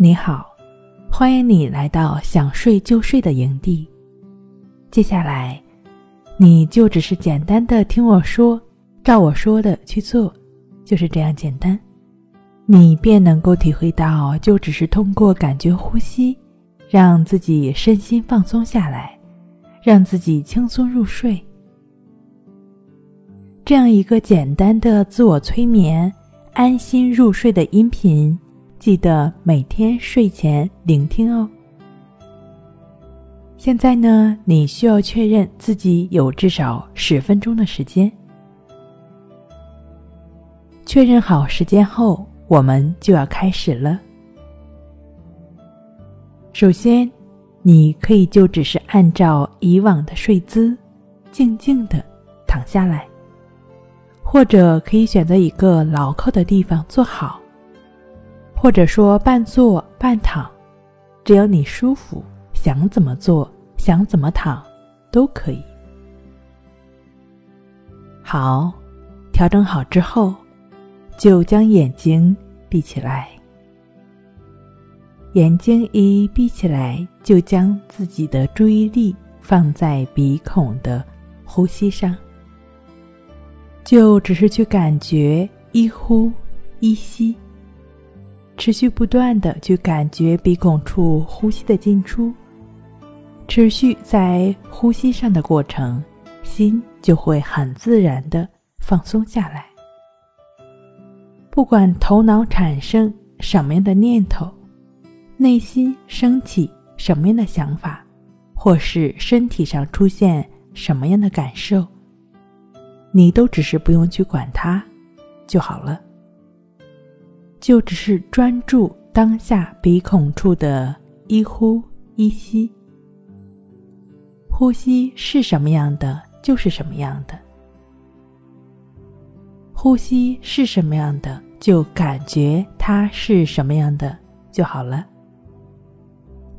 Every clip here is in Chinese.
你好，欢迎你来到想睡就睡的营地。接下来，你就只是简单的听我说，照我说的去做，就是这样简单，你便能够体会到，就只是通过感觉呼吸，让自己身心放松下来，让自己轻松入睡。这样一个简单的自我催眠、安心入睡的音频。记得每天睡前聆听哦。现在呢，你需要确认自己有至少十分钟的时间。确认好时间后，我们就要开始了。首先，你可以就只是按照以往的睡姿，静静的躺下来，或者可以选择一个牢靠的地方坐好。或者说半坐半躺，只要你舒服，想怎么做，想怎么躺，都可以。好，调整好之后，就将眼睛闭起来。眼睛一闭起来，就将自己的注意力放在鼻孔的呼吸上，就只是去感觉一呼一吸。持续不断的去感觉鼻孔处呼吸的进出，持续在呼吸上的过程，心就会很自然的放松下来。不管头脑产生什么样的念头，内心升起什么样的想法，或是身体上出现什么样的感受，你都只是不用去管它，就好了。就只是专注当下鼻孔处的一呼一吸，呼吸是什么样的就是什么样的，呼吸是什么样的就感觉它是什么样的就好了。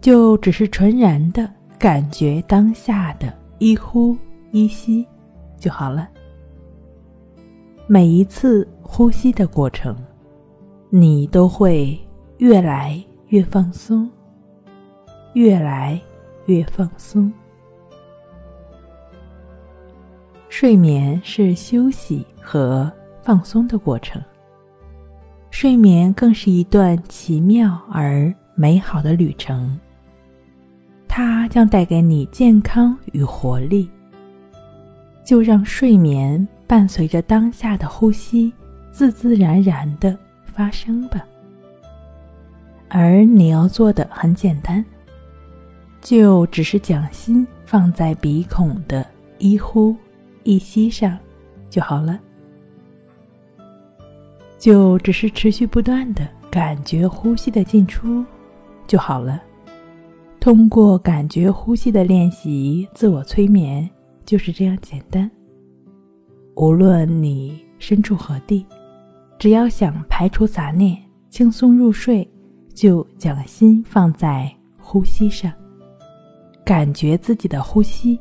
就只是纯然的感觉当下的一呼一吸就好了。每一次呼吸的过程。你都会越来越放松，越来越放松。睡眠是休息和放松的过程，睡眠更是一段奇妙而美好的旅程。它将带给你健康与活力。就让睡眠伴随着当下的呼吸，自自然然的。发生吧，而你要做的很简单，就只是将心放在鼻孔的一呼一吸上就好了，就只是持续不断的感觉呼吸的进出就好了。通过感觉呼吸的练习，自我催眠就是这样简单。无论你身处何地。只要想排除杂念、轻松入睡，就将心放在呼吸上，感觉自己的呼吸，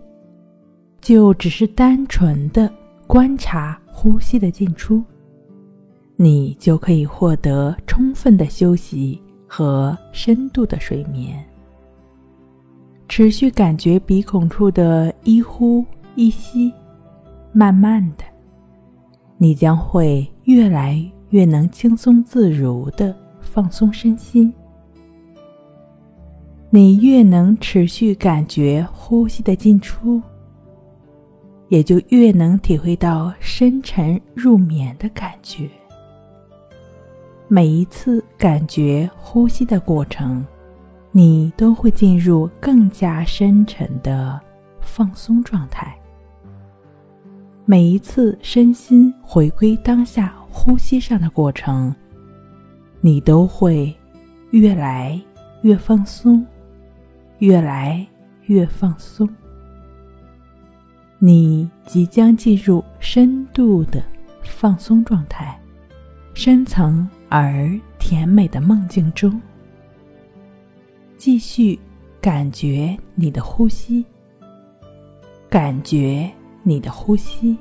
就只是单纯的观察呼吸的进出，你就可以获得充分的休息和深度的睡眠。持续感觉鼻孔处的一呼一吸，慢慢的。你将会越来越能轻松自如的放松身心，你越能持续感觉呼吸的进出，也就越能体会到深沉入眠的感觉。每一次感觉呼吸的过程，你都会进入更加深沉的放松状态。每一次身心回归当下呼吸上的过程，你都会越来越放松，越来越放松。你即将进入深度的放松状态，深层而甜美的梦境中。继续感觉你的呼吸，感觉。你的呼吸，